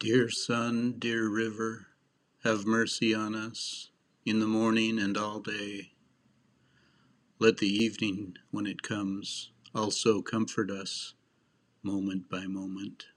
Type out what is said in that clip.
Dear sun, dear river, have mercy on us in the morning and all day. Let the evening, when it comes, also comfort us moment by moment.